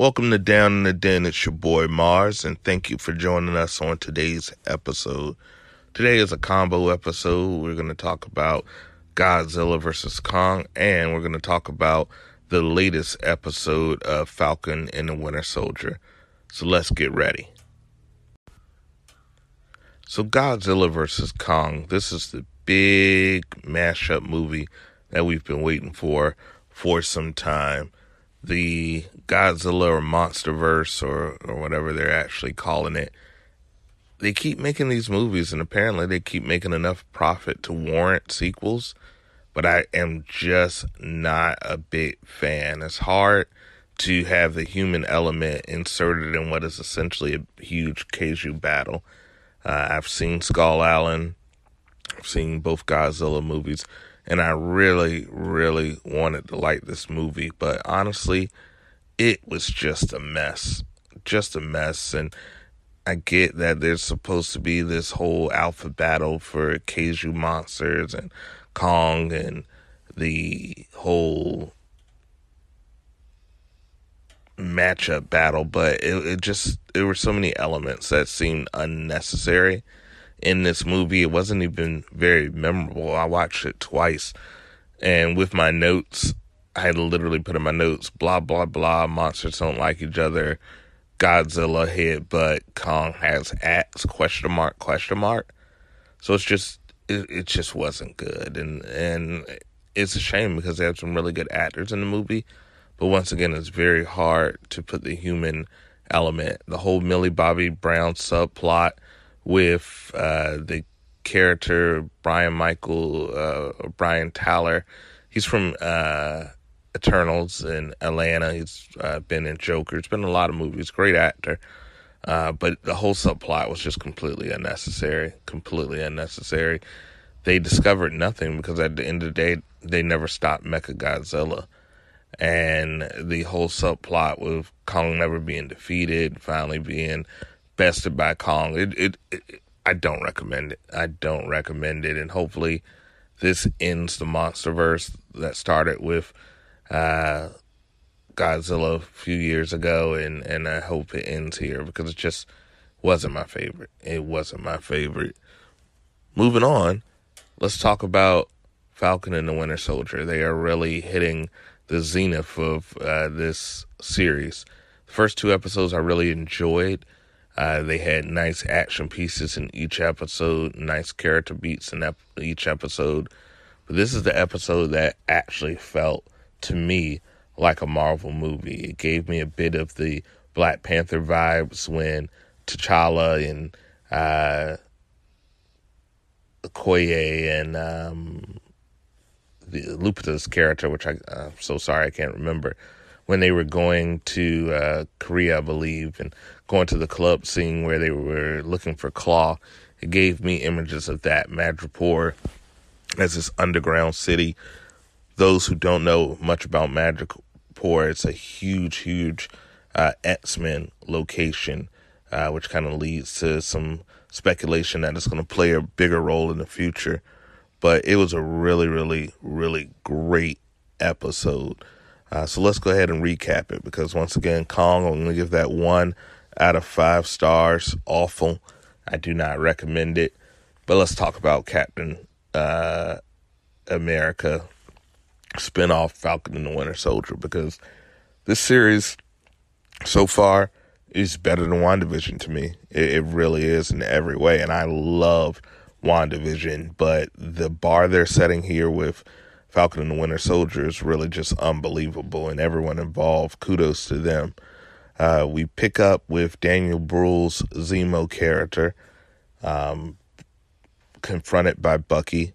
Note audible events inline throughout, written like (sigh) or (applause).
Welcome to Down in the Den. It's your boy Marz, and thank you for joining us on today's episode. Today is a combo episode. We're going to talk about Godzilla versus Kong, and we're going to talk about the latest episode of Falcon and the Winter Soldier. So let's get ready. So, Godzilla versus Kong, this is the big mashup movie that we've been waiting for for some time the Godzilla or MonsterVerse or or whatever they're actually calling it. They keep making these movies, and apparently they keep making enough profit to warrant sequels. But I am just not a big fan. It's hard to have the human element inserted in what is essentially a huge kaiju battle. Uh, I've seen Skull Island. I've seen both Godzilla movies and I really, really wanted to like this movie, but honestly, it was just a mess. Just a mess. And I get that there's supposed to be this whole alpha battle for Kaiju monsters and Kong and the whole matchup battle, but it, it just there were so many elements that seemed unnecessary in this movie. It wasn't even very memorable. I watched it twice, and with my notes, I had literally put in my notes, blah blah blah. Monsters don't like each other. Godzilla hit, but Kong has axe? Question mark? Question mark. So it's just it, it just wasn't good, and and it's a shame because they have some really good actors in the movie, but once again, it's very hard to put the human element. The whole Millie Bobby Brown subplot with uh, the character Brian Michael uh, Brian Tyree. He's from uh, Eternals in Atlanta. He's uh, been in Joker. It's been a lot of movies. Great actor. Uh, but the whole subplot was just completely unnecessary. Completely unnecessary. They discovered nothing because at the end of the day, they never stopped Mecha Godzilla. And the whole subplot with Kong never being defeated, finally being bested by Kong. It, it, it, I don't recommend it. I don't recommend it. And hopefully, this ends the MonsterVerse that started with uh, Godzilla a few years ago, and and I hope it ends here because it just wasn't my favorite. It wasn't my favorite. Moving on, let's talk about Falcon and the Winter Soldier. They are really hitting the zenith of uh, this series. The first two episodes I really enjoyed. Uh, they had nice action pieces in each episode, nice character beats in ep- each episode. But this is the episode that actually felt to me like a Marvel movie. It gave me a bit of the Black Panther vibes when T'Challa and uh, Okoye and um, the Lupita's character, which I, I'm so sorry I can't remember, when they were going to uh, Korea, I believe, and going to the club scene where they were looking for Klaue. It gave me images of that Madripoor as this underground city. Those who don't know much about Madripoor, it's a huge, huge uh, X Men location, uh, which kind of leads to some speculation that it's going to play a bigger role in the future. But it was a really, really, really great episode. Uh, so let's go ahead and recap it because once again, Kong, I'm going to give that one out of five stars. Awful. I do not recommend it. But let's talk about Captain uh, America spinoff Falcon and the Winter Soldier because this series so far is better than WandaVision to me. It, it really is in every way. And I love WandaVision, but the bar they're setting here with Falcon and the Winter Soldier is really just unbelievable, and everyone involved, kudos to them. Uh, we pick up with Daniel Bruhl's Zemo character, um, confronted by Bucky.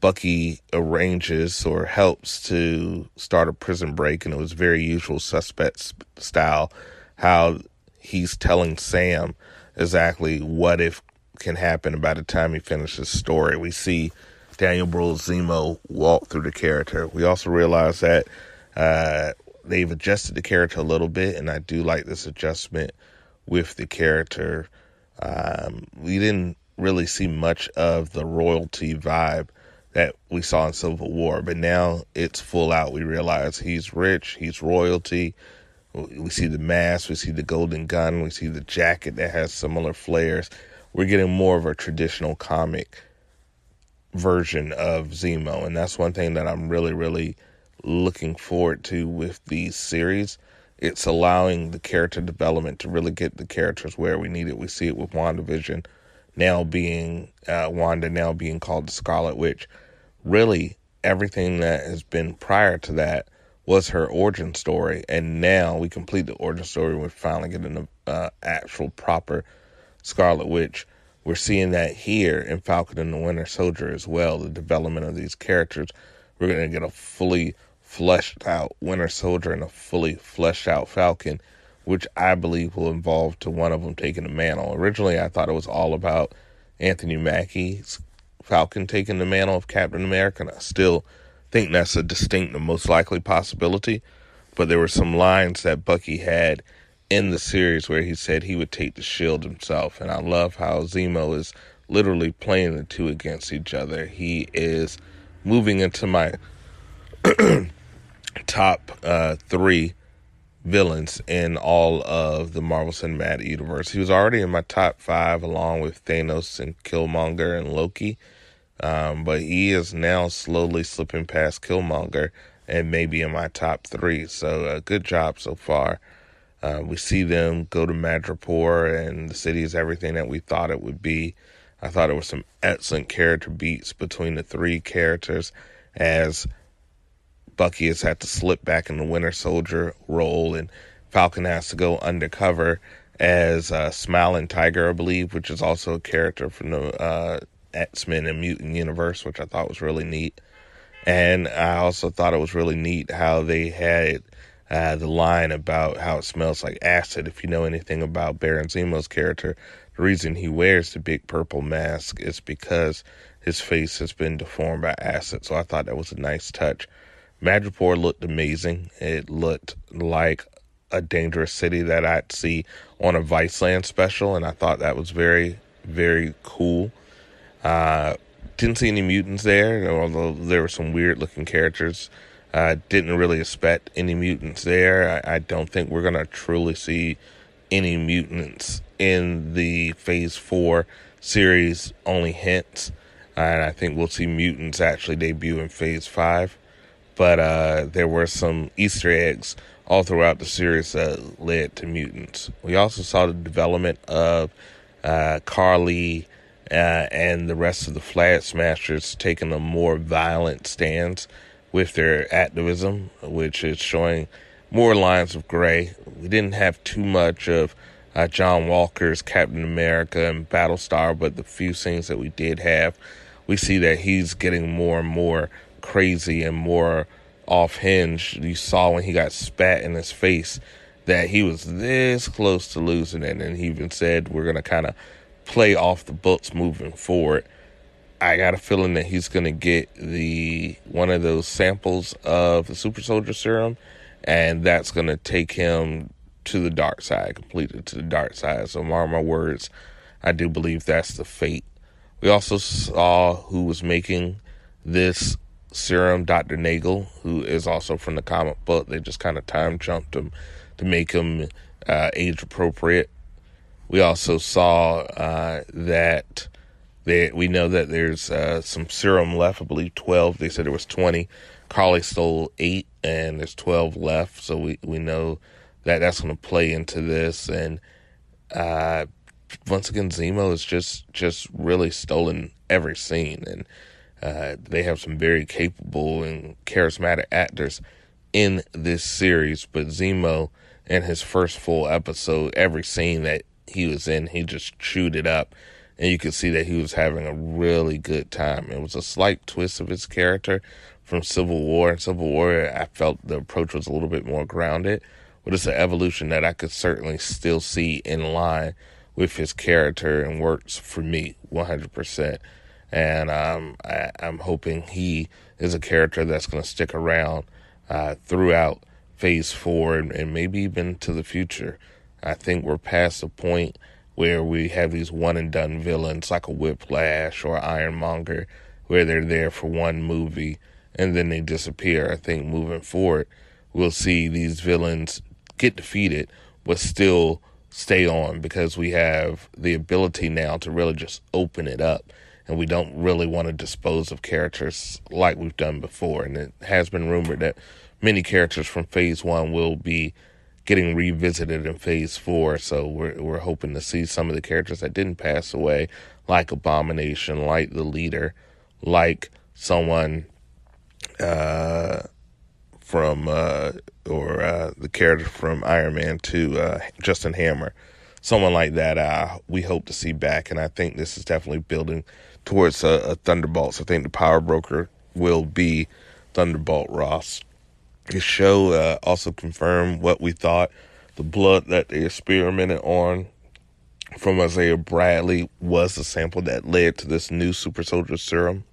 Bucky arranges or helps to start a prison break, and it was very usual suspect style how he's telling Sam exactly what if can happen by the time he finishes story. We see Daniel Bruhl Zemo walk through the character. We also realize that uh, they've adjusted the character a little bit, and I do like this adjustment with the character. Um, we didn't really see much of the royalty vibe that we saw in Civil War, but now it's full out. We realize he's rich, he's royalty. We see the mask, we see the golden gun, we see the jacket that has similar flares. We're getting more of a traditional comic version of Zemo, and that's one thing that I'm really, really looking forward to with these series. It's allowing the character development to really get the characters where we need it. We see it with WandaVision now being uh, Wanda now being called the Scarlet Witch. Really, everything that has been prior to that was her origin story, and now we complete the origin story. We're finally getting an uh, actual proper Scarlet Witch. We're seeing that here in Falcon and the Winter Soldier as well. The development of these characters. We're going to get a fully fleshed out Winter Soldier and a fully fleshed out Falcon, which I believe will involve to one of them taking the mantle. Originally, I thought it was all about Anthony Mackie's Falcon taking the mantle of Captain America, and I still think that's a distinct and most likely possibility. But there were some lines that Bucky had in the series where he said he would take the shield himself. And I love how Zemo is literally playing the two against each other. He is moving into my (clears throat) top uh, three villains in all of the Marvel Cinematic Universe. He was already in my top five, along with Thanos and Killmonger and Loki. Um, but he is now slowly slipping past Killmonger and maybe in my top three. So, uh, good job so far. Uh, we see them go to Madripoor, and the city is everything that we thought it would be. I thought there was some excellent character beats between the three characters as Bucky has had to slip back in the Winter Soldier role, and Falcon has to go undercover as uh, Smiling Tiger, I believe, which is also a character from the uh, X Men and Mutant Universe, which I thought was really neat. And I also thought it was really neat how they had uh, the line about how it smells like acid. If you know anything about Baron Zemo's character, the reason he wears the big purple mask is because his face has been deformed by acid. So I thought that was a nice touch. Madripoor looked amazing. It looked like a dangerous city that I'd see on a Viceland special, and I thought that was very, very cool. Uh, didn't see any mutants there, although there were some weird looking characters. Uh, didn't really expect any mutants there. I, I don't think we're going to truly see any mutants in the Phase 4 series, only hints. And I think we'll see mutants actually debut in Phase 5. But uh, there were some Easter eggs all throughout the series that led to mutants. We also saw the development of uh, Karli uh, and the rest of the Flag Smashers taking a more violent stance with their activism, which is showing more lines of gray. We didn't have too much of uh, John Walker's Captain America and Battlestar, but the few scenes that we did have, we see that he's getting more and more crazy and more off hinge. You saw when he got spat in his face that he was this close to losing it, and he even said, We're going to kind of play off the books moving forward. I got a feeling that he's going to get the one of those samples of the super soldier serum, and that's going to take him to the dark side, completely to the dark side. So, mark my words, I do believe that's the fate. We also saw who was making this serum, Dr. Nagel, who is also from the comic book. They just kind of time jumped him to make him uh, age appropriate. We also saw uh, that they, we know that there's uh, some serum left. I believe 12. They said there was 20. Karli stole eight, and there's 12 left. So we, we know that that's going to play into this. And uh, once again, Zemo is just just really stolen every scene, and uh, they have some very capable and charismatic actors in this series. But Zemo, in his first full episode, every scene that he was in, he just chewed it up. And you could see that he was having a really good time. It was a slight twist of his character from Civil War. In Civil War, I felt the approach was a little bit more grounded, but it's an evolution that I could certainly still see in line with his character and works for me 100%. And um, I, am hoping he is a character that's going to stick around uh, throughout phase four and, and maybe even to the future. I think we're past the point where we have these one and done villains like a Whiplash or Ironmonger, where they're there for one movie and then they disappear. I think moving forward, we'll see these villains get defeated, but still stay on because we have the ability now to really just open it up and we don't really want to dispose of characters like we've done before. And it has been rumored that many characters from phase one will be getting revisited in phase four. So we're we're hoping to see some of the characters that didn't pass away, like Abomination, like the leader, like someone uh, from uh, or uh, the character from Iron Man to uh, Justin Hammer, someone like that. Uh, we hope to see back, and I think this is definitely building towards a, a Thunderbolts. I think the Power Broker will be Thunderbolt Ross. The show uh, also confirmed what we thought. The blood that they experimented on from Isaiah Bradley was the sample that led to this new super soldier serum.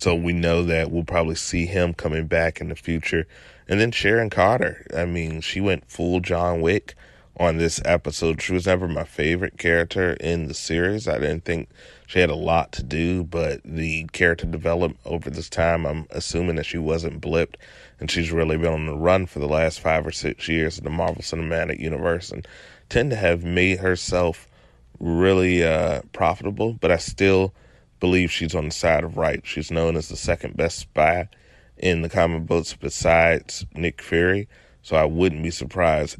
So we know that we'll probably see him coming back in the future. And then Sharon Carter. I mean, she went full John Wick on this episode. She was never my favorite character in the series. I didn't think she had a lot to do, but the character development over this time, I'm assuming that she wasn't blipped and she's really been on the run for the last five or six years in the Marvel Cinematic Universe and tend to have made herself really uh, profitable, but I still believe she's on the side of right. She's known as the second best spy in the comic books besides Nick Fury. So I wouldn't be surprised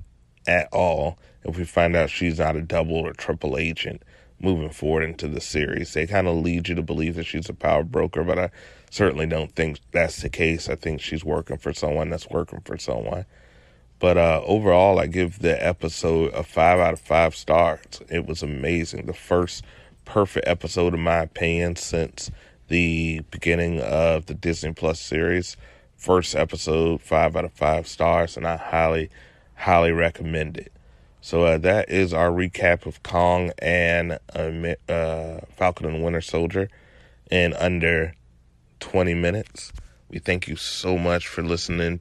at all if we find out she's not a double or triple agent moving forward into the series. They kind of lead you to believe that she's a power broker, but I certainly don't think that's the case. I think she's working for someone that's working for someone. But uh, overall, I give the episode a five out of five stars. It was amazing. The first perfect episode, in my opinion, since the beginning of the Disney Plus series. First episode, five out of five stars, and I highly, highly recommend it. So uh, that is our recap of Kong and uh, uh, Falcon and Winter Soldier in under 20 minutes. We thank you so much for listening.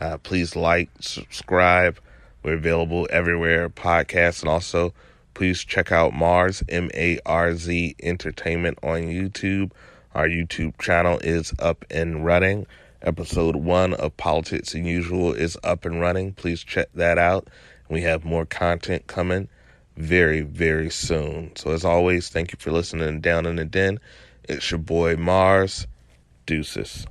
Uh, please like, subscribe. We're available everywhere, podcasts, and also please check out Marz, M A R Z Entertainment on YouTube. Our YouTube channel is up and running. Episode one of Politics and Usual is up and running. Please check that out. We have more content coming very, very soon. So, as always, thank you for listening Down in the Den. It's your boy Marz. Deuces.